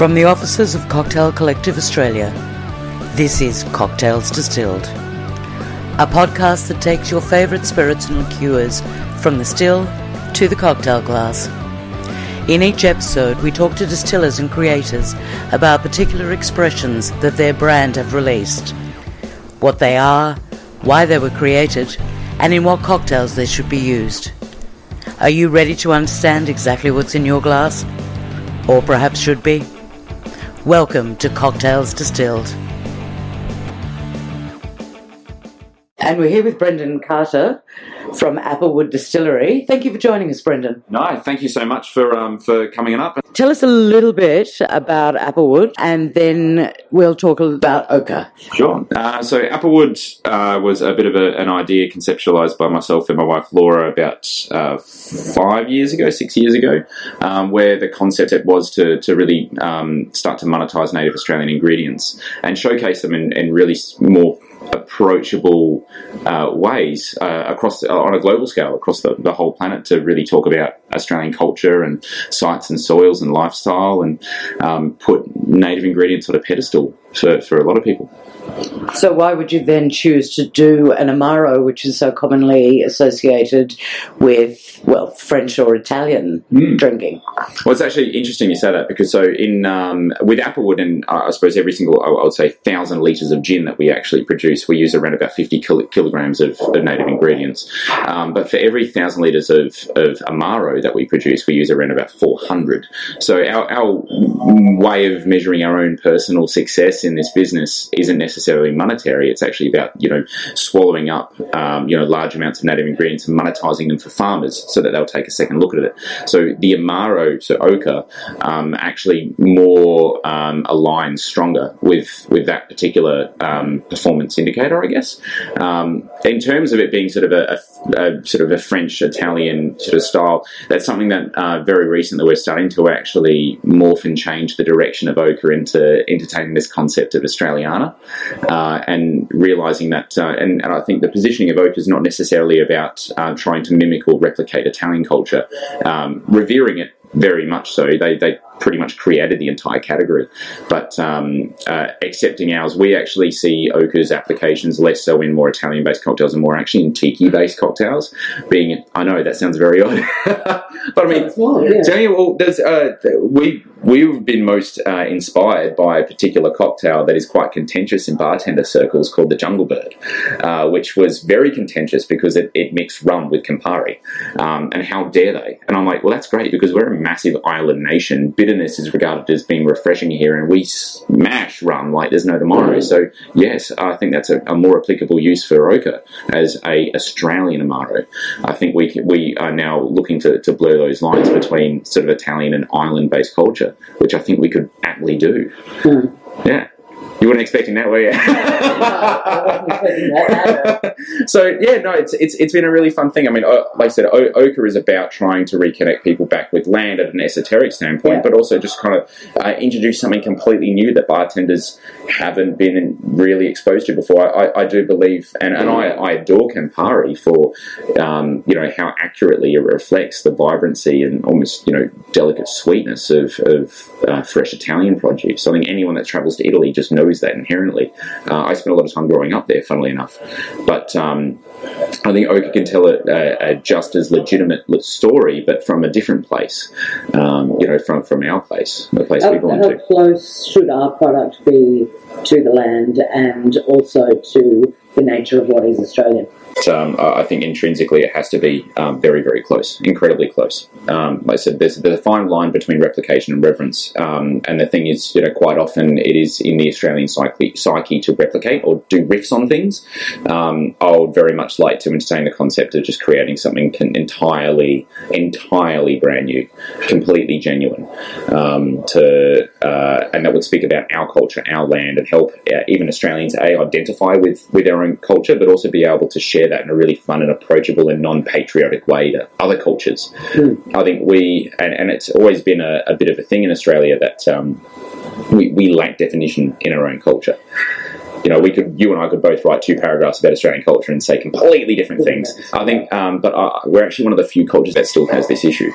From the offices of Cocktail Collective Australia, this is Cocktails Distilled, a podcast that takes your favourite spirits and liqueurs from the still to the cocktail glass. In each episode, we talk to distillers and creators about particular expressions that their brand have released, what they are, why they were created, and in what cocktails they should be used. Are you ready to understand exactly what's in your glass? Or perhaps should be? Welcome to Cocktails Distilled. And we're here with Brendan Carter from Applewood Distillery. Thank you for joining us, Brendan. No, thank you so much for um, for coming up. Tell us a little bit about Applewood, and then we'll talk about Oka. Sure. Uh, so Applewood uh, was a bit of a, an idea conceptualised by myself and my wife Laura about uh, five years ago, six years ago, um, where the concept was to to really um, start to monetize native Australian ingredients and showcase them in, in really more approachable uh, ways uh, across the, on a global scale across the, the, whole planet to really talk about Australian culture and sites and soils and lifestyle and um, put native ingredients on a pedestal for, for a lot of people. So why would you then choose to do an amaro, which is so commonly associated with well French or Italian mm. drinking? Well, it's actually interesting you say that because so in um, with Applewood and uh, I suppose every single I would say thousand liters of gin that we actually produce, we use around about fifty kil- kilograms of, of, native ingredients. Um, but for every thousand liters of, of amaro that we produce, we use around about four hundred. So our, our way of measuring our own personal success in this business isn't necessarily necessarily monetary. It's actually about you know swallowing up um, you know large amounts of native ingredients and monetizing them for farmers so that they'll take a second look at it. So the Amaro, so Oka, um, actually more um, aligns stronger with with that particular um, performance indicator, I guess. Um, in terms of it being sort of a, a, a, sort of a French Italian sort of style, that's something that uh, very recently we're starting to actually morph and change the direction of Oka into entertaining this concept of Australiana uh, and realizing that, uh, and, and, I think the positioning of Oka is not necessarily about uh, trying to mimic or replicate Italian culture, um, revering it very much so. They, they pretty much created the entire category. But um, uh, accepting ours, we actually see Oka's applications less so in more Italian based cocktails and more actually in tiki based cocktails. Being, I know that sounds very odd, but I mean, well, yeah. telling you, well, there's, uh, we, we've been most uh, inspired by a particular cocktail that is quite contentious in bartender circles called the Jungle Bird, uh, which was very contentious because it, it mixed rum with Campari. Um, and how dare they? And I'm like, well, that's great because we're a massive island nation. Bitterness is regarded as being refreshing here, and we smash rum like there's no tomorrow. So yes, I think that's a, a more applicable use for Oka as a Australian Amaro. I think we we are now looking to, to blur those lines between sort of Italian and island based culture, which I think we could aptly do. Mm. Yeah. You weren't expecting that, were you? so yeah, no, it's it's it's been a really fun thing. I mean, like I said, o- Oka is about trying to reconnect people back with land at an esoteric standpoint, yeah. but also just kind of uh, introduce something completely new that bartenders haven't been really exposed to before. I, I do believe, and, and I, I adore Campari for um, you know how accurately it reflects the vibrancy and almost you know delicate sweetness of, of uh, fresh Italian produce. I think anyone that travels to Italy just knows that inherently. Uh, I spent a lot of time growing up there, funnily enough. But um, I think Oka can tell a, a, a, just as legitimate story, but from a different place. Um, you know, from from our place, the place how, we've gone how to. How close should our product be to the land and also to the nature of what is Australian? um, I think intrinsically it has to be um, very, very close, incredibly close. Um, like I said, there's, there's, a fine line between replication and reverence, um, and the thing is, you know, quite often it is in the Australian psyche, psyche to replicate or do riffs on things. Um, I would very much like to entertain the concept of just creating something entirely, entirely brand new, completely genuine, um, to uh, and that would speak about our culture, our land, and help uh, even Australians a identify with with their own culture, but also be able to share that in a really fun and approachable and non-patriotic way to other cultures. Mm. I think we, and, and it's always been a, a, bit of a thing in Australia that um, we, we lack definition in our own culture. You know, we could, you and I could both write two paragraphs about Australian culture and say completely different things. I think, um, but uh, we're actually one of the few cultures that still has this issue.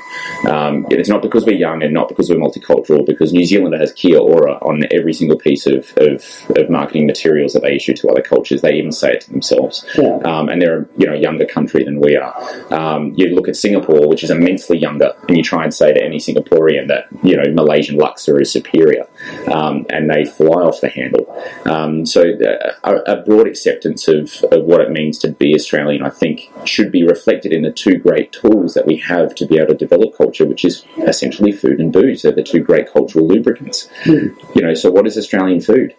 Um, it's not because we're young and not because we're multicultural, because New Zealand has Kia Ora on every single piece of, of, of, marketing materials that they issue to other cultures. They even say it to themselves. Yeah. Um, and they're, you know, a younger country than we are. Um, you look at Singapore, which is immensely younger, and you try and say to any Singaporean that, you know, Malaysian laksa is superior, um, and they fly off the handle. Um, so uh, a, a, broad acceptance of, of what it means to be Australian, I think, should be reflected in the two great tools that we have to be able to develop culture, which is essentially food and booze. They're the two great cultural lubricants. Mm. You know, so what is Australian food?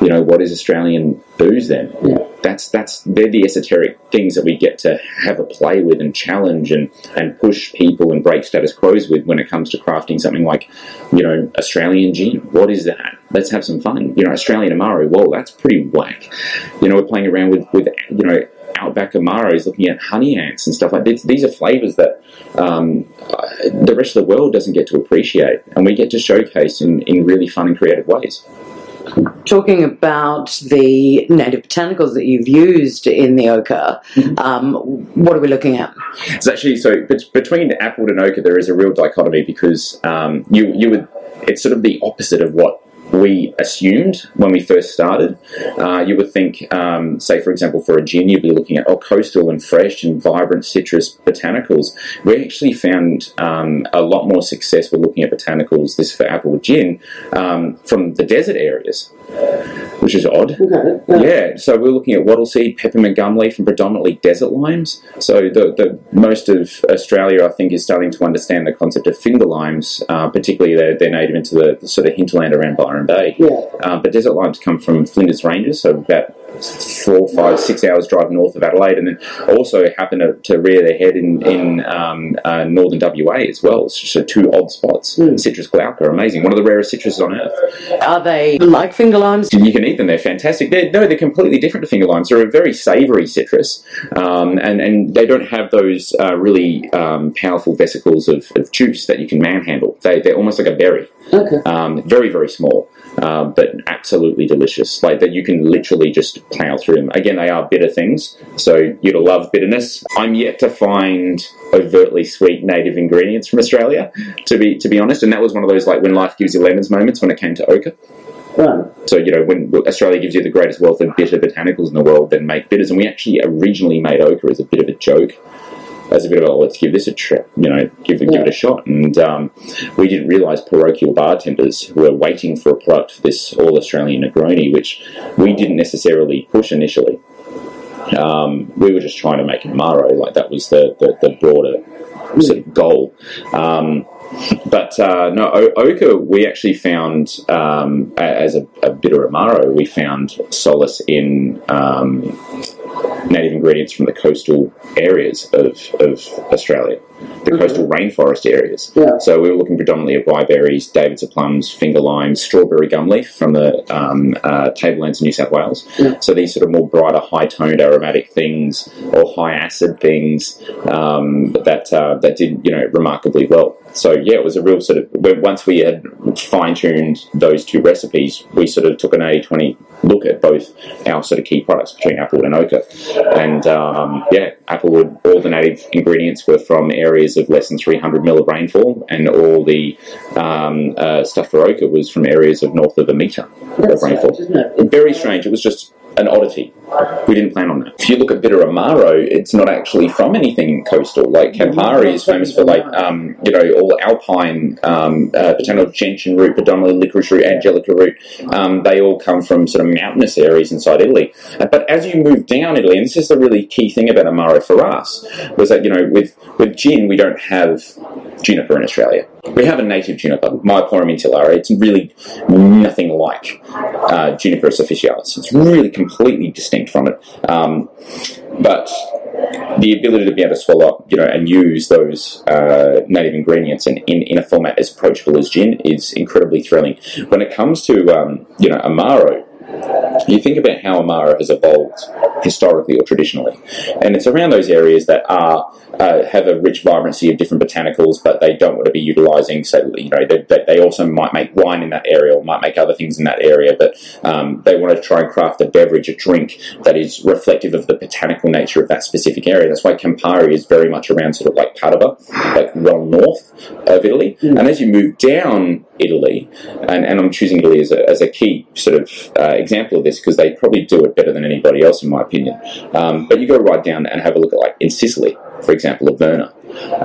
You know, what is Australian booze then? Yeah. That's that's they're the esoteric things that we get to have a play with and challenge and, and push people and break status quos with when it comes to crafting something like, you know, Australian gin. What is that? Let's have some fun. You know, Australian Amaro, whoa, that's pretty whack. You know, we're playing around with, with you know, Outback Amaros, looking at honey ants and stuff like this. These are flavors that um, the rest of the world doesn't get to appreciate, and we get to showcase in, in really fun and creative ways talking about the native botanicals that you've used in the ochre, mm-hmm. um, what are we looking at? It's actually so between Applewood and ochre, there is a real dichotomy because um, you you would it's sort of the opposite of what we assumed when we first started. Uh, you would think, um, say, for example, for a gin, you'd be looking at oh, coastal and fresh and vibrant citrus botanicals. We actually found um, a lot more success with looking at botanicals, this for apple gin, um, from the desert areas which is odd. Okay, yeah. so we're looking at wattle seed, peppermint gum leaf, and predominantly desert limes. So the, the most of Australia, I think, is starting to understand the concept of finger limes. Uh, particularly, they're, they're, native into the, the, sort of hinterland around Byron Bay. Yeah. Um, but desert limes come from Flinders Ranges, so about four, five, six hours drive north of Adelaide, and then also happen to, to rear their head in in um, uh, northern WA as well. So two odd spots. Mm. Citrus glauca, are amazing, one of the rarest citruses on earth. Are they like finger limes? You can eat them; they're fantastic. They're, no, they're completely different to finger limes. They're a very savoury citrus, um, and and they don't have those uh, really um, powerful vesicles of, of, juice that you can manhandle. They they're almost like a berry. Okay. Um, very very small. Uh, but absolutely delicious. Like that, you can literally just plow through them. Again, they are bitter things, so you'd love bitterness. I'm yet to find overtly sweet native ingredients from Australia, to be to be honest. And that was one of those like when life gives you lemons moments when it came to ochre. So you know when Australia gives you the greatest wealth of bitter botanicals in the world, then make bitters. And we actually originally made ochre as a bit of a joke as a bit of a let's give this a try, you know, give, yeah. give it a shot. And um, we didn't realise parochial bartenders were waiting for a product for this all Australian Negroni, which we didn't necessarily push initially. Um, we were just trying to make a Amaro, like that was the, the, the broader sort of goal. Um, but uh, no, o- ochre we actually found um, as a, a bitter amaro. We found solace in um, native ingredients from the coastal areas of, of Australia the coastal rainforest areas. Yeah. So we were looking predominantly at riberries, David's plums, finger limes, strawberry gumleaf from the um, uh, tablelands of New South Wales. Yeah. So these sort of more brighter, high-toned aromatic things or high-acid things um, that uh, that did you know remarkably well. So yeah, it was a real sort of once we had fine-tuned those two recipes, we sort of took an 80-20 look at both our sort of key products between Applewood and Ochre, and um, yeah, Applewood all the native ingredients were from areas areas of less than 300 mil of rainfall, and all the um, uh, stuff for ochre was from areas of north of a metre of rainfall. Strange, Very strange. It was just an oddity. We didn't plan on that. If you look at bitter amaro, it's not actually from anything coastal. Like Campari is famous for like um, you know all alpine um, uh, botanical gentian root, predominantly licorice root, angelica root. Um, they all come from sort of mountainous areas inside Italy. Uh, but as you move down Italy, and this is the really key thing about amaro for us, was that you know with with gin we don't have juniper in Australia. We have a native juniper, Myoporum insulare. It's really nothing like uh, Juniper officinalis. It's really completely distinct from it. Um, but the ability to be able to swallow up, you know, and use those uh, native ingredients in, in, in, a format as approachable as gin is incredibly thrilling. When it comes to, um, you know, Amaro, you think about how Amaro has evolved historically or traditionally, and it's around those areas that are uh, have a rich vibrancy of different botanicals, but they don't want to be utilising. So you know they, they also might make wine in that area or might make other things in that area, but um, they want to try and craft a beverage, a drink that is reflective of the botanical nature of that specific area. That's why Campari is very much around sort of like Padova, like well north of Italy, mm. and as you move down Italy, and, and I'm choosing Italy as a, as a key sort of uh, example of this because they probably do it better than anybody else, in my opinion. Um, but you go right down and have a look at, like, in Sicily, for example, Averna.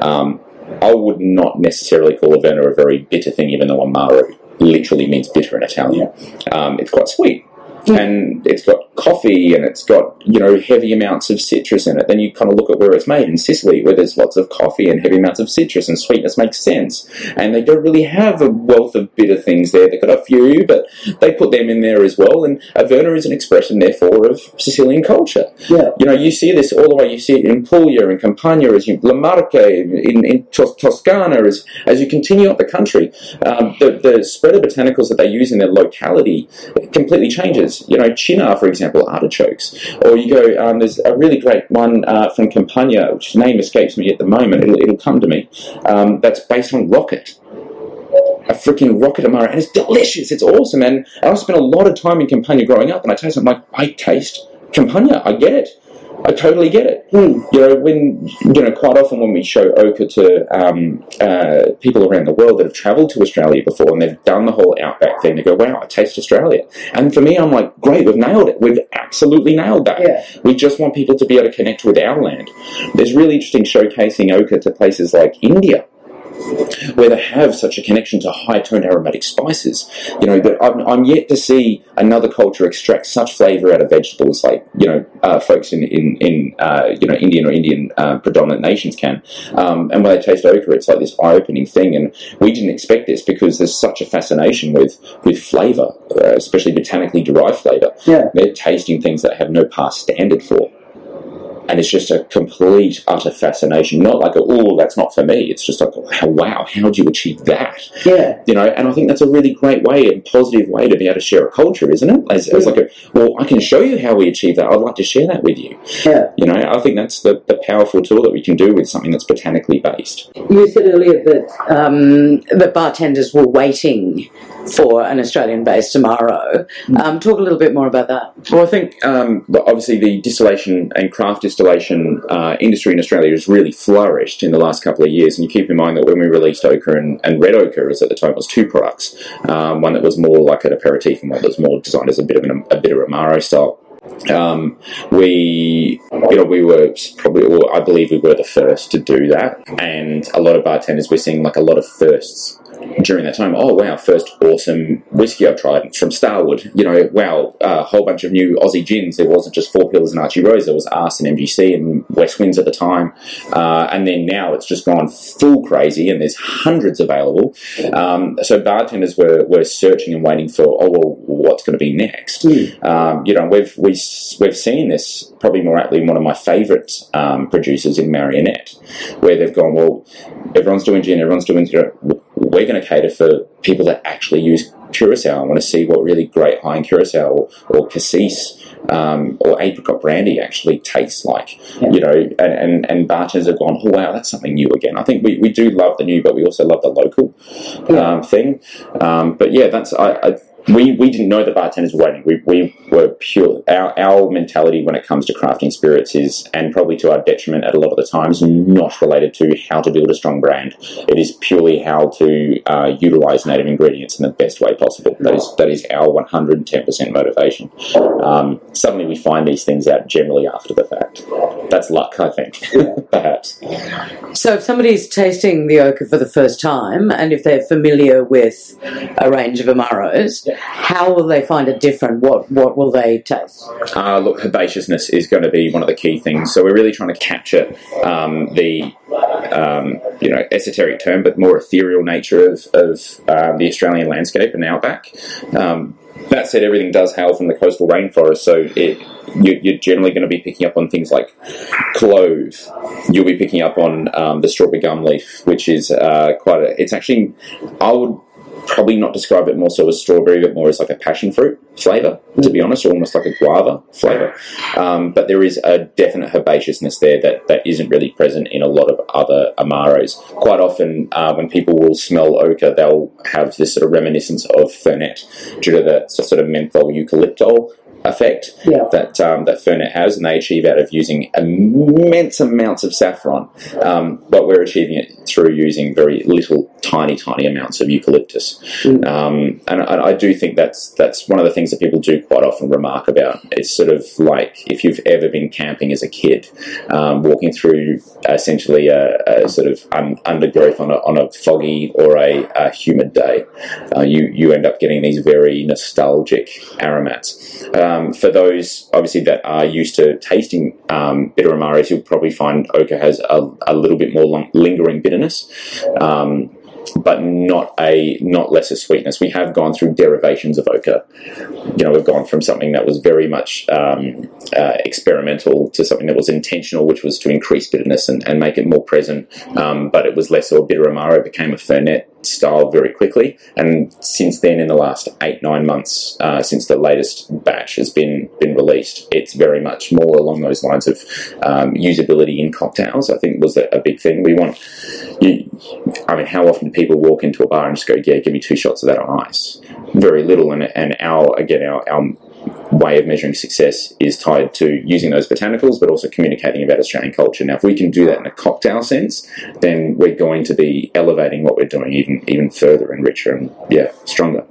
Um, I would not necessarily call Averna a very bitter thing, even though Amaro literally means bitter in Italian. Um, it's quite sweet and it's got coffee and it's got you know heavy amounts of citrus in it. Then you kind of look at where it's made in Sicily, where there's lots of coffee and heavy amounts of citrus, and sweetness makes sense. And they don't really have a wealth of bitter things there. They've got a few, but they put them in there as well. And Averna is an expression, therefore, of Sicilian culture. Yeah. You know, you see this all the way. You see it in Puglia, in Campania, as you Le Marche, in, in Toscana, as as you continue up the country. Um, the, the spread of botanicals that they use in their locality completely changes you know, Cynar, for example, artichokes. Or you go, um, there's a really great one uh, from Campania, which name escapes me at the moment, it'll, it'll come to me, um, that's based on rocket a freaking rocket amaro, and it's delicious. It's awesome, and, I spent a lot of time in Campania growing up, and I taste. I'm like, I taste Campania. I get it. I totally get it. Mm. You know, when you know, quite often when we show ochre to um, uh, people around the world that have travelled to Australia before and they've done the whole outback thing, they go, "Wow, I taste Australia." And for me, I'm like, "Great, we've nailed it. We've absolutely nailed that. Yeah. We just want people to be able to connect with our land." There's really interesting showcasing ochre to places like India where they have such a connection to high toned aromatic spices. You know, that I'm, I'm, yet to see another culture extract such flavour out of vegetables like you know uh, folks in in, in uh, you know Indian or Indian uh, predominant nations can. Um, and when they taste ochre, it's like this eye opening thing. And we didn't expect this because there's such a fascination with with flavour, uh, especially botanically derived flavour. Yeah. They're tasting things that have no past standard for and it's just a complete utter fascination. Not like, oh, that's not for me. It's just like, wow, how do you achieve that? Yeah, you know. And I think that's a really great way and positive way to be able to share a culture, isn't it? As, as like a, well, I can show you how we achieve that. I'd like to share that with you. Yeah, you know, I think that's the, the powerful tool that we can do with something that's botanically based. You said earlier that um, the bartenders were waiting for an Australian-based amaro. Mm. Um, talk a little bit more about that. Well, I think um, obviously the distillation and craft distillation uh, industry in Australia has really flourished in the last couple of years. And you keep in mind that when we released ochre and, and red ochre, as at the time was two products, um, one that was more like an aperitif and one that was more designed as a bit of an, a bit of Amaro style. Um, we, you know, we were probably, well, I believe we were the first to do that, and a lot of bartenders we're seeing like a lot of firsts during that time, oh wow, first awesome whiskey I've tried from Starward. You know, wow, a uh, whole bunch of new Aussie gins. There wasn't just Four Pillars and Archie Rose. There was Arse and MGC and West Winds at the time, uh, and then now it's just gone full crazy, and there's hundreds available. Um, so bartenders were, were searching and waiting for, oh well, what's going to be next? Mm. Um, you know, we've we, we've seen this probably more aptly in one of my favourite um, producers in Marionette, where they've gone, well, everyone's doing gin, everyone's doing we're going to cater for people that actually use curacao. I want to see what really great high end curacao or, or cassis um, or apricot brandy actually tastes like. Yeah. You know, and, and, and bartenders have gone, oh wow, that's something new again. I think we, we do love the new, but we also love the local yeah. um, thing. Um, but yeah, that's I, I we, we didn't know that bartenders were waiting. We, we were pure. Our, our mentality when it comes to crafting spirits is, and probably to our detriment at a lot of the times, not related to how to build a strong brand. It is purely how to uh, utilize native ingredients in the best way possible. That is that is our 110% motivation. Um, suddenly we find these things out generally after the fact. That's luck, I think, perhaps. So if somebody's tasting the ochre for the first time, and if they're familiar with a range of Amaros, how will they find it different? What what will they taste? Uh, look, herbaceousness is going to be one of the key things. So we're really trying to capture um, the um, you know esoteric term, but more ethereal nature of, of um, the Australian landscape and outback. Um, that said, everything does hail from the coastal rainforest, so it, you, are generally going to be picking up on things like clove. You'll be picking up on um, the strawberry gum leaf, which is uh, quite a. It's actually, I would probably not describe it more so as strawberry, but more as like a passion fruit flavour, to be honest, or almost like a guava flavour. Um, but there is a definite herbaceousness there that, that isn't really present in a lot of other Amaros. Quite often, uh, when people will smell ochre, they'll have this sort of reminiscence of fernet due to the sort of menthol eucalyptol effect Yeah. that um, that Fernet has, and they achieve out of using immense amounts of saffron. Um, but we're achieving it through using very little, tiny, tiny amounts of eucalyptus. Mm. Um, and I, I do think that's that's one of the things that people do quite often remark about. It's sort of like if you've ever been camping as a kid, um, walking through essentially a, a sort of un- undergrowth on a, on a foggy or a, a humid day, uh, you you end up getting these very nostalgic aromats. Um, for those obviously that are used to tasting um, bitter amaros, you'll probably find ochre has a, a little bit more long, lingering bitterness. Um, but not a not lesser sweetness. We have gone through derivations of ochre. You know, we've gone from something that was very much um, uh, experimental to something that was intentional, which was to increase bitterness and, and make it more present. Um, but it was less or bitter amaro became a fernet style very quickly. And since then, in the last eight nine months, uh, since the latest batch has been been released, it's very much more along those lines of um, usability in cocktails. I think was a, a big thing. We want. You, I mean, how often do people walk into a bar and just go, "Yeah, give me two shots of that on ice"? Very little, and and our again our our way of measuring success is tied to using those botanicals, but also communicating about Australian culture. Now, if we can do that in a cocktail sense, then we're going to be elevating what we're doing even even further and richer and yeah, stronger.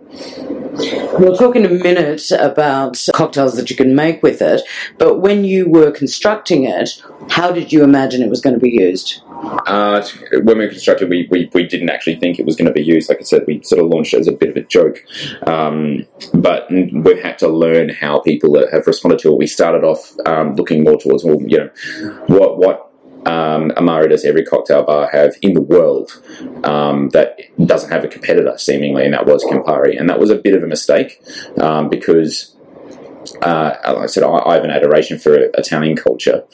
We'll talk in a minute about cocktails that you can make with it, but when you were constructing it, how did you imagine it was going to be used? Uh, when we constructed, we, we, we didn't actually think it was going to be used. Like I said, we sort of launched it as a bit of a joke. Um, but we've had to learn how people have responded to it. We started off um, looking more towards, well, you know, what what um, does every cocktail bar have in the world um, that doesn't have a competitor, seemingly, and that was Campari. And that was a bit of a mistake um, because uh, like I said, I, I have an adoration for Italian culture,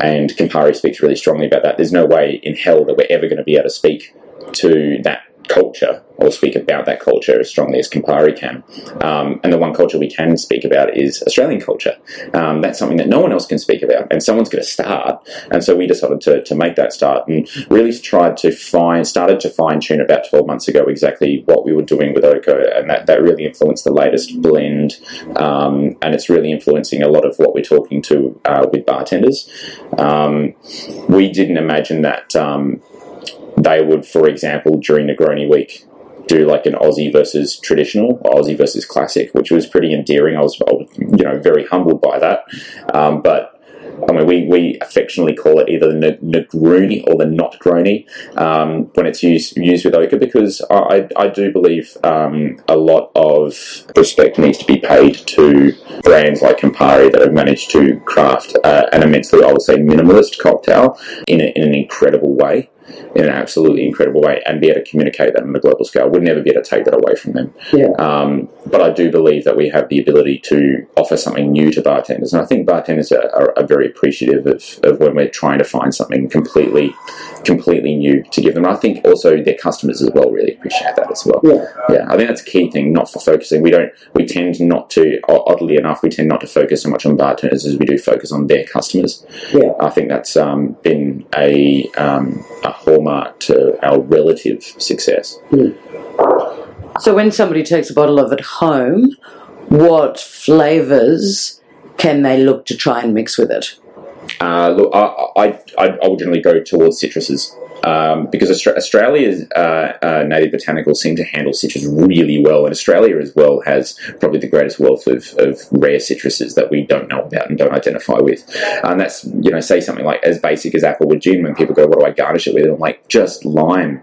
and Campari speaks really strongly about that. There's no way in hell that we're ever going to be able to speak to that culture or speak about that culture as strongly as Campari can. Um, and the one culture we can speak about is Australian culture. Um, that's something that no one else can speak about, and someone's going to start. And so we decided to, to make that start and really tried to find, started to fine tune about 12 months ago exactly what we were doing with Oko, and that, that really influenced the latest blend. Um, and it's really influencing a lot of what we're talking to uh, with bartenders. Um, we didn't imagine that um, they would, for example, during Negroni week, do like an Aussie versus traditional, Aussie versus classic, which was pretty endearing. I was, I was you know, very humbled by that. Um, but I mean, we, we affectionately call it either the Negroni or the not groni um, when it's used used with ochre because I, I do believe um, a lot of respect needs to be paid to brands like Campari that have managed to craft uh, an immensely, I would say, minimalist cocktail in, a, in an incredible way in an absolutely incredible way and be able to communicate that on a global scale. We'd never be able to take that away from them. Yeah. Um, but I do believe that we have the ability to offer something new to bartenders. And I think bartenders are, are, are very appreciative of, of when we're trying to find something completely, completely new to give them. And I think also their customers as well really appreciate that as well. Yeah. Yeah, I think that's a key thing, not for focusing. We don't, we tend not to, oddly enough, we tend not to focus so much on bartenders as we do focus on their customers. Yeah. I think that's um, been a, um, a hallmark to our relative success. Hmm. So when somebody takes a bottle of it home, what flavours can they look to try and mix with it? Uh, look, I, I, I, would generally go towards citruses. Um, because Austra- Australia's uh, uh, native botanicals seem to handle citrus really well, and Australia as well has probably the greatest wealth of, of rare citruses that we don't know about and don't identify with. And that's, you know, say something like as basic as apple with gin when people go, what do I garnish it with? And I'm like, just lime,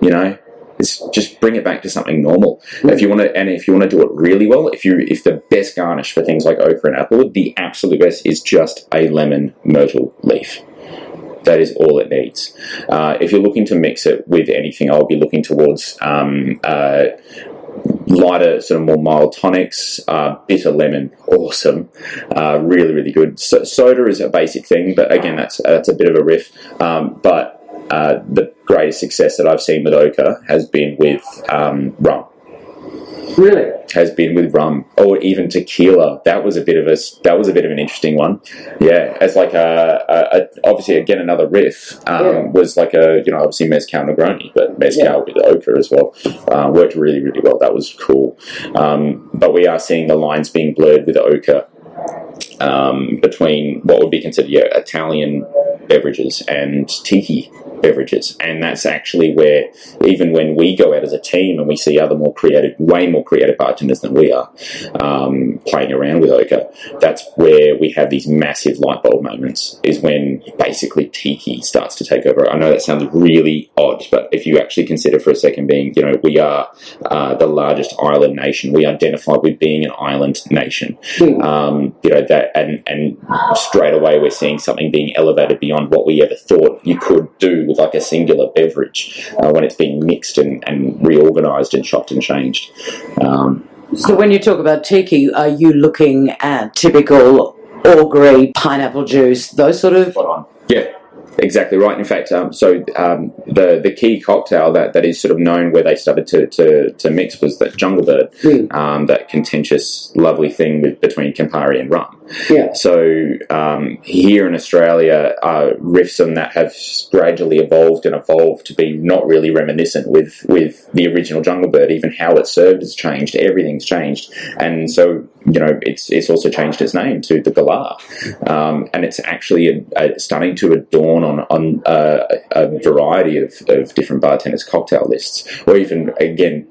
you know? It's just bring it back to something normal. If you want to, and if you want to do it really well, if you if the best garnish for things like ochre and apple, the absolute best is just a lemon myrtle leaf. That is all it needs. Uh, if you're looking to mix it with anything, I'll be looking towards um, uh, lighter, sort of more mild tonics. Uh, bitter lemon, awesome, uh, really, really good. So, soda is a basic thing, but again, that's that's a bit of a riff. Um, but uh, the greatest success that I've seen with ochre has been with um, rum. Really? has been with rum or even tequila. That was a bit of a that was a bit of an interesting one. Yeah, as like a, a, a obviously again another riff um, Yeah. was like a you know obviously mezcal Negroni, but mezcal Yeah. with ochre as well uh, worked really really well. That was cool. Um, but we are seeing the lines being blurred with ochre um, between what would be considered yeah, Italian beverages and tiki beverages, and that's actually where even when we go out as a team and we see other more creative, way more creative bartenders than we are um, playing around with ochre, that's where we have these massive light bulb moments. Is when basically tiki starts to take over. I know that sounds really odd, but if you actually consider for a second, being you know we are uh, the largest island nation, we identify with being an island nation um, you know that and and straight away we're seeing something being elevated beyond what we ever thought you could do with like a singular beverage uh, when it's being mixed and, and reorganized and chopped and changed um, So when you talk about tiki, are you looking at typical orgeat, pineapple juice, those sort of? yeah exactly right in fact um, so um, the the key cocktail that, that is sort of known where they started to, to, to mix was that jungle bird Mm. um, that contentious lovely thing with, between Campari and rum Yeah. So um, here in Australia, uh, riffs on that have gradually evolved and evolved to be not really reminiscent with with the original Jungle Bird. Even how it's served has changed. Everything's changed, and so you know it's it's also changed its name to the Galah, um, and it's actually a, a, starting to adorn on on uh, a variety of, of different bartenders' cocktail lists, or even again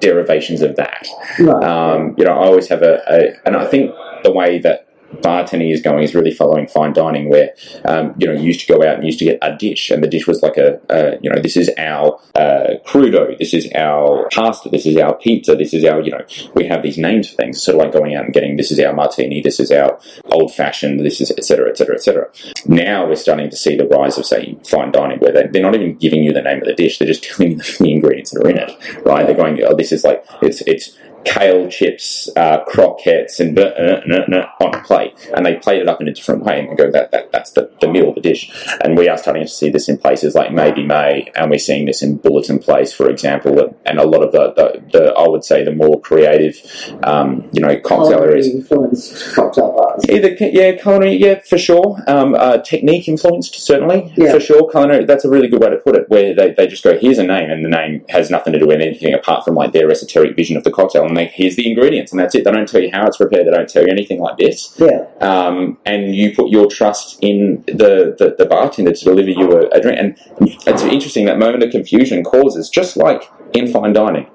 derivations of that. Right. Um, you know, I always have a, a, and I think the way that bartending is going is really following fine dining, where um, you know you used to go out and used to get a dish, and the dish was like a, a you know this is our uh, crudo, this is our pasta, this is our pizza, this is our you know we have these names for things, sort of like going out and getting this is our martini, this is our old fashioned, this is etc. etc. etc. Now we're starting to see the rise of say fine dining, where they, they're not even giving you the name of the dish, they're just telling you the ingredients that are in it, right? They're going, oh, this is like it's it's kale chips, uh, croquettes, and blah, uh, nah, nah, on a plate, and they plate it up in a different way, and they go that, that that's the, the meal, the dish. And we are starting to see this in places like Maybe May, and we're seeing this in Bulletin Place, for example, and a lot of the, the, the I would say the more creative, um, you know, cocktail areas. influenced cocktail bars. Either yeah, culinary, yeah, for sure. Um, uh, technique influenced, certainly, Yeah. for sure. Culinary, that's a really good way to put it. Where they, they just go, here's a name, and the name has nothing to do with anything apart from like their esoteric vision of the cocktail, and they here's the ingredients, and that's it. They don't tell you how it's prepared. They don't tell you anything like this. Yeah. Um, and you put your trust in the, the, the bartender to deliver you a, a drink. And it's interesting that moment of confusion causes, just like in fine dining.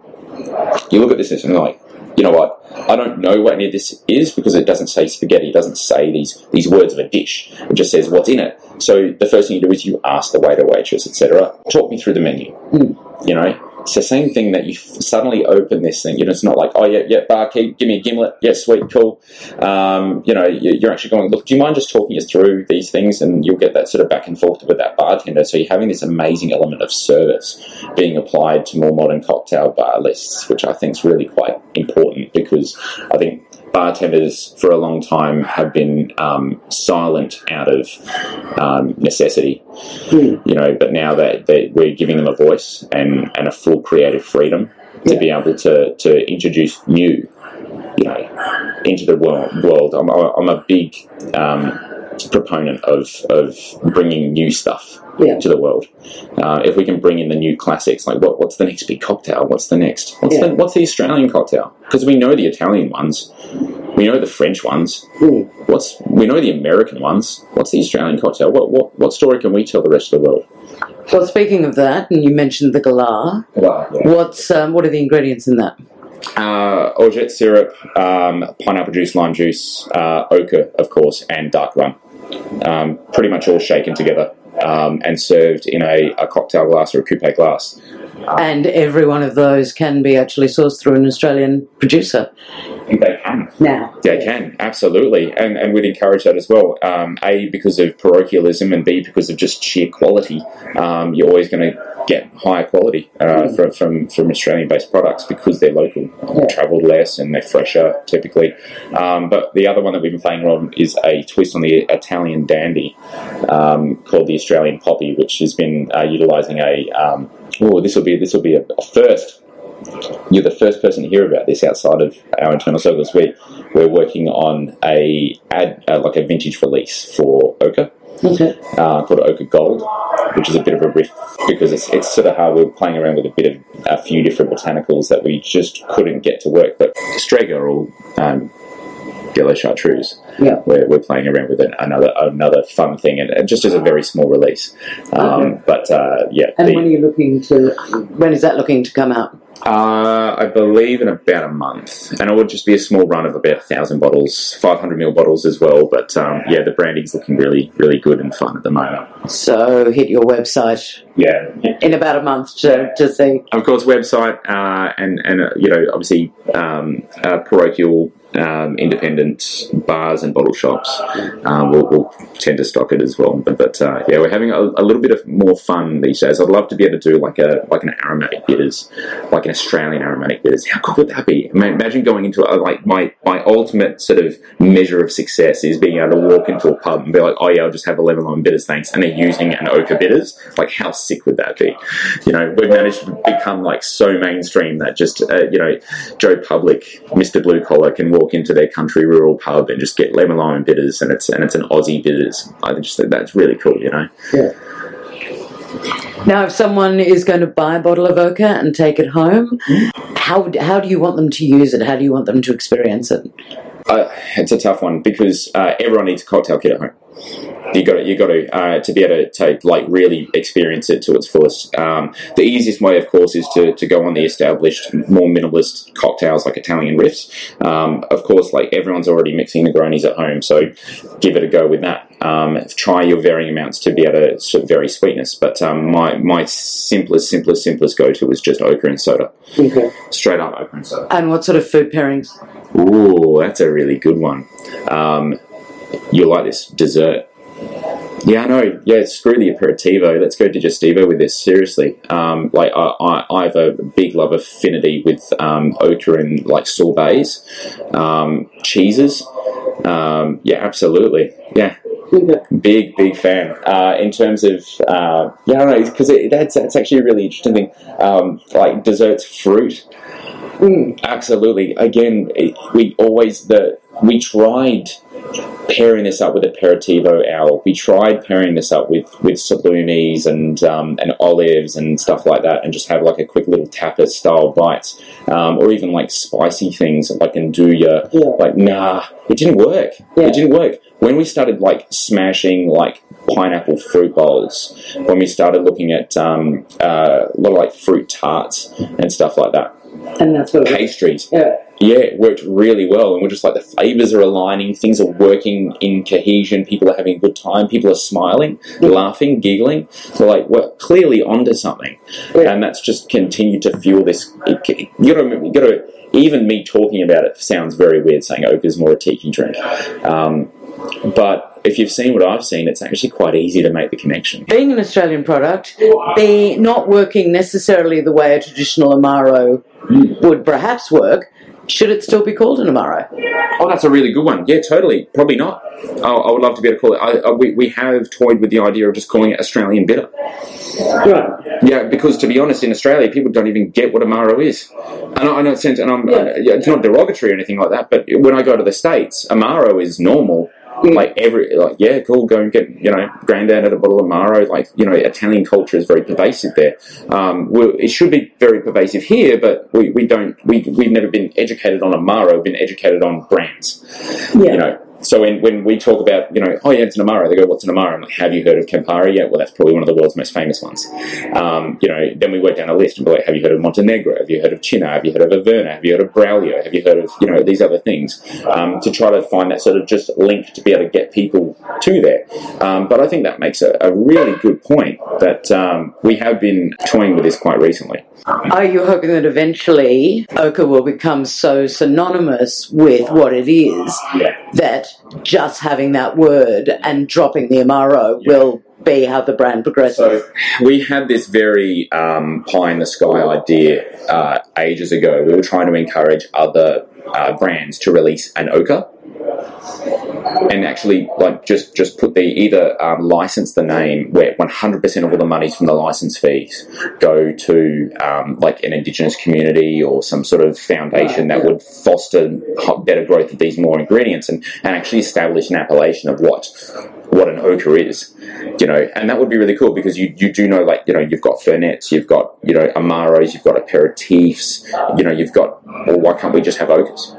You look at this and you're like, you know what? I don't know what any of this is because it doesn't say spaghetti. It doesn't say these these words of a dish. It just says what's in it. So the first thing you do is you ask the waiter, waitress, etc. Talk me through the menu. You know, it's the same thing that you suddenly open this thing. You know, it's not like, oh yeah, yeah, barkeep, give me a gimlet. Yeah, sweet, cool. Um, you know, you- you're actually going, look, do you mind just talking us through these things? And you'll get that sort of back and forth with that bartender. So you're having this amazing element of service being applied to more modern cocktail bar lists, which I think is really quite important because I think bartenders for a long time have been um, silent out of um, necessity, you know, but now that that we're giving them a voice and, and a full creative freedom to be able to, to introduce new, you know, into the world. world. I'm, I'm a big um, proponent of, of bringing new stuff Yeah. to the world. Uh, if we can bring in the new classics, like what, what's the next big cocktail? What's the next? What's, Yeah. the, what's the Australian cocktail? Because we know the Italian ones, we know the French ones. Mm. What's we know the American ones? What's the Australian cocktail? What what what story can we tell the rest of the world? Well, speaking of that, and you mentioned the galah, what's um, what are the ingredients in that? Uh, orgeat syrup, um, pineapple juice, lime juice, uh, ochre, of course, and dark rum. Um, pretty much all shaken together um, and served in a, a cocktail glass or a coupe glass. And every one of those can be actually sourced through an Australian producer. They can. Now, They can, absolutely. And, and we'd encourage that as well. Um, a, because of parochialism, and B, because of just sheer quality. Um, you're always going to get higher quality uh, from, from, from Australian based products because they're local, Yeah. travelled less, and they're fresher typically. Um, but the other one that we've been playing on is a twist on the Italian dandy um, called the Australian poppy, which has been uh, utilising a. Um, oh, this will be this will be a, a first you're the first person to hear about this outside of our internal circles. We we're working on a ad uh, like a vintage release for Ochre. Okay. Uh, called Ochre Gold, which is a bit of a riff because it's, it's sort of how we're playing around with a bit of a few different botanicals that we just couldn't get to work. But Strega or um, yellow chartreuse, Yeah. we're, we're playing around with an, another another fun thing, and, and just as a very small release. Um, Okay. But uh, yeah, And the- when are you looking to? When is that looking to come out? Uh, I believe in about a month, and it would just be a small run of about a thousand bottles, five hundred ml bottles as well. But um, yeah, the branding's looking really, really good and fun at the moment. So hit your website Yeah, in about a month to, to see. of course, website uh, and and uh, you know obviously um, uh, parochial. Um, independent bars and bottle shops um, will, will tend to stock it as well. But, but uh, yeah, we're having a, a little bit of more fun these days. I'd love to be able to do like a like an aromatic bitters, like an Australian aromatic bitters. How cool would that be? I mean, imagine going into a, like my my ultimate sort of measure of success is being able to walk into a pub and be like, oh yeah, I'll just have a lemon lime bitters, thanks, and they're using an ochre bitters. Like, how sick would that be? You know, we've managed to become like so mainstream that just uh, you know Joe Public, Mister Blue Collar, can walk into their country rural pub and just get lemon lime bitters, and it's and it's an Aussie bitters. I just think that's really cool. You know. Yeah. Now, if someone is going to buy a bottle of Oka and take it home, how how do you want them to use it? How do you want them to experience it? Uh, it's a tough one because uh, everyone needs a cocktail kit at home. You got you got to, uh, to be able to, to like really experience it to its fullest. Um, the easiest way, of course, is to, to go on the established, more minimalist cocktails like Italian riffs. Um, of course, like everyone's already mixing Negronis at home, so give it a go with that. Um, try your varying amounts to be able to sort of vary sweetness. But um, my my simplest, simplest, simplest go to is just ochre and soda, Okay. straight up ochre and soda. And what sort of food pairings? Ooh, that's a really good one. Um, you'll like this dessert. Yeah, I know. Yeah, screw the aperitivo. Let's go digestivo with this. Seriously, um, like I, I, I have a big love affinity with um, ochre and like sorbets, um, cheeses. Um, yeah, absolutely. Yeah, big big fan. Uh, in terms of uh, yeah, I don't know because that's that's actually a really interesting thing. Um, like desserts, fruit. Mm, absolutely. Again, it, we always the we tried pairing this up with aperitivo owl. We tried pairing this up with with salumis and um, and olives and stuff like that, and just have like a quick little tapas style bites, um, or even like spicy things like nduja. Yeah. Like nah, it didn't work. Yeah. It didn't work when we started like smashing like pineapple fruit bowls. When we started looking at um, uh, a lot of like fruit tarts and stuff like that, And that's what. pastries. Yeah. Yeah, it worked really well, and we're just like the flavors are aligning, things are working in cohesion, people are having a good time, people are smiling, laughing, giggling. We're like, we're clearly onto something, Yeah. and that's just continued to fuel this. You gotta, you gotta. Even me talking about it sounds very weird, saying oak is more a tiki drink. Um, but if you've seen what I've seen, it's actually quite easy to make the connection. Being an Australian product, be not working necessarily the way a traditional Amaro would perhaps work. Should it still be called an Amaro? Oh, that's a really good one. Yeah, totally. Probably not. I, I would love to be able to call it. I, I, we, we have toyed with the idea of just calling it Australian bitter. Right. Yeah, because to be honest, in Australia, people don't even get what Amaro is. And I, I know, sounds. and I'm, Yeah. yeah, it's not derogatory or anything like that. But when I go to the states, Amaro is normal. Mm. Like every, like yeah, cool. Go and get you know, granddad had a bottle of Amaro. Like you know, Italian culture is very pervasive there. Um, it should be very pervasive here, but we, we don't. We we've never been educated on Amaro. We've been educated on brands Yeah. you know. So when, when we talk about, you know, oh yeah, it's an Amaro, they go, what's an Amaro? I'm like, have you heard of Campari? Yeah, well, that's probably one of the world's most famous ones. Um, you know, then we work down a list and be like, have you heard of Montenegro? Have you heard of Cynar? Have you heard of Averna? Have you heard of Braulio? Have you heard of, you know, these other things? Um, to try to find that sort of just link to be able to get people to there. Um, but I think that makes a, a really good point that um, we have been toying with this quite recently. Are you hoping that eventually ochre will become so synonymous with what it is Yeah. That just having that word and dropping the Amaro will be how the brand progresses? So we had this very um, pie in the sky idea uh, ages ago. We were trying to encourage other uh, brands to release an ochre and actually like just just put the either um, license the name where 100% of all the monies from the license fees go to um, like an indigenous community or some sort of foundation that would foster better growth of these more ingredients and, and actually establish an appellation of what what an ochre is, you know, and that would be really cool because you, you do know, like, you know, you've got fernets, you've got, you know, amaros, you've got aperitifs, you know, you've got, well, why can't we just have ochres?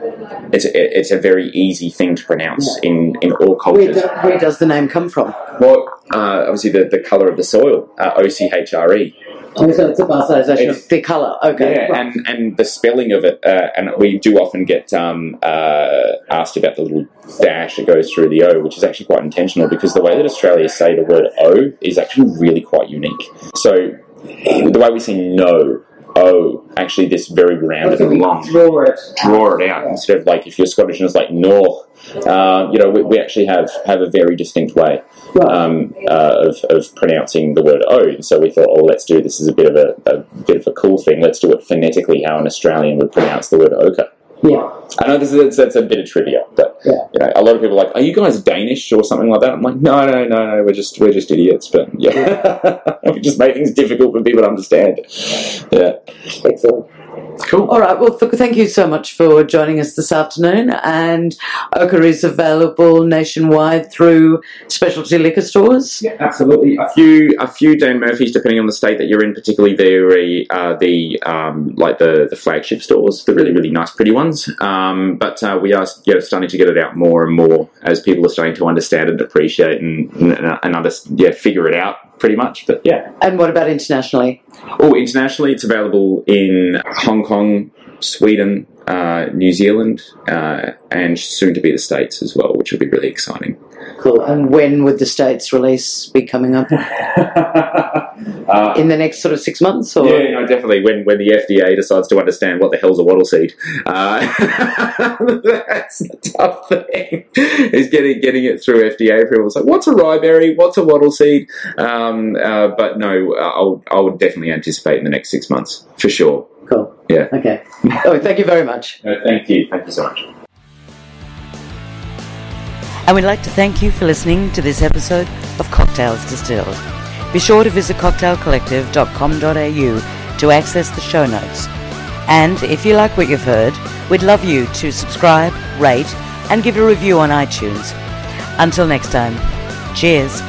It's a, it's a very easy thing to pronounce in, in all cultures. Where, do, where does the name come from? Well, uh, obviously the, the colour of the soil, uh, O C H R E. Oh, so it's a bastardization of the colour. Okay. Yeah, right. and, and the spelling of it, uh, and we do often get um, uh, asked about the little dash that goes through the O, which is actually quite intentional because the way that Australia say the word O is actually really quite unique. So the way we say no oh, actually this very rounded and long. Draw it. Draw it out instead of like if you're Scottish and it's like no. Uh, you know, we, we, actually have, have a very distinct way um, uh, of, of pronouncing the word "o." And so we thought, oh, let's do this is a bit of a, a bit of a cool thing. Let's do it phonetically, how an Australian would pronounce the word "ochre." Yeah. I know this is that's a bit of trivia, but yeah. you know, a lot of people are like, "Are you guys Danish or something like that?" I'm like, "No, no, no, no. We're just we're just idiots." But yeah, we just make things difficult for people to understand. Yeah, excellent. Cool. All right. Well, thank you so much for joining us this afternoon. And ochre is available nationwide through specialty liquor stores. Yeah, absolutely. A few, a few Dan Murphys, depending on the state that you're in. Particularly the uh, the um, like the the flagship stores, the really really nice, pretty ones. Um, but uh, we are yeah, starting to get it out more and more as people are starting to understand and appreciate, and and, and under, yeah, figure it out pretty much. But yeah. And what about internationally? Oh, internationally, it's available in Hong Kong, Sweden, uh, New Zealand, uh, and soon to be the States as well, which will be really exciting. Cool. And when would the States release be coming up? uh, in the next sort of six months? Or? Yeah, no, definitely. When when the FDA decides to understand what the hell's a wattle seed, uh, that's the tough thing. Is getting getting it through FDA approval. It's like, what's a riberry? What's a wattle seed? Um, uh, but no, I'll, I would definitely anticipate in the next six months for sure. Cool. Yeah. Okay. Oh, thank you very much. No, thank you. Thank you so much. And we'd like to thank you for listening to this episode of Cocktails Distilled. Be sure to visit cocktailcollective.com.au to access the show notes. And if you like what you've heard, we'd love you to subscribe, rate, and give a review on iTunes. Until next time, cheers.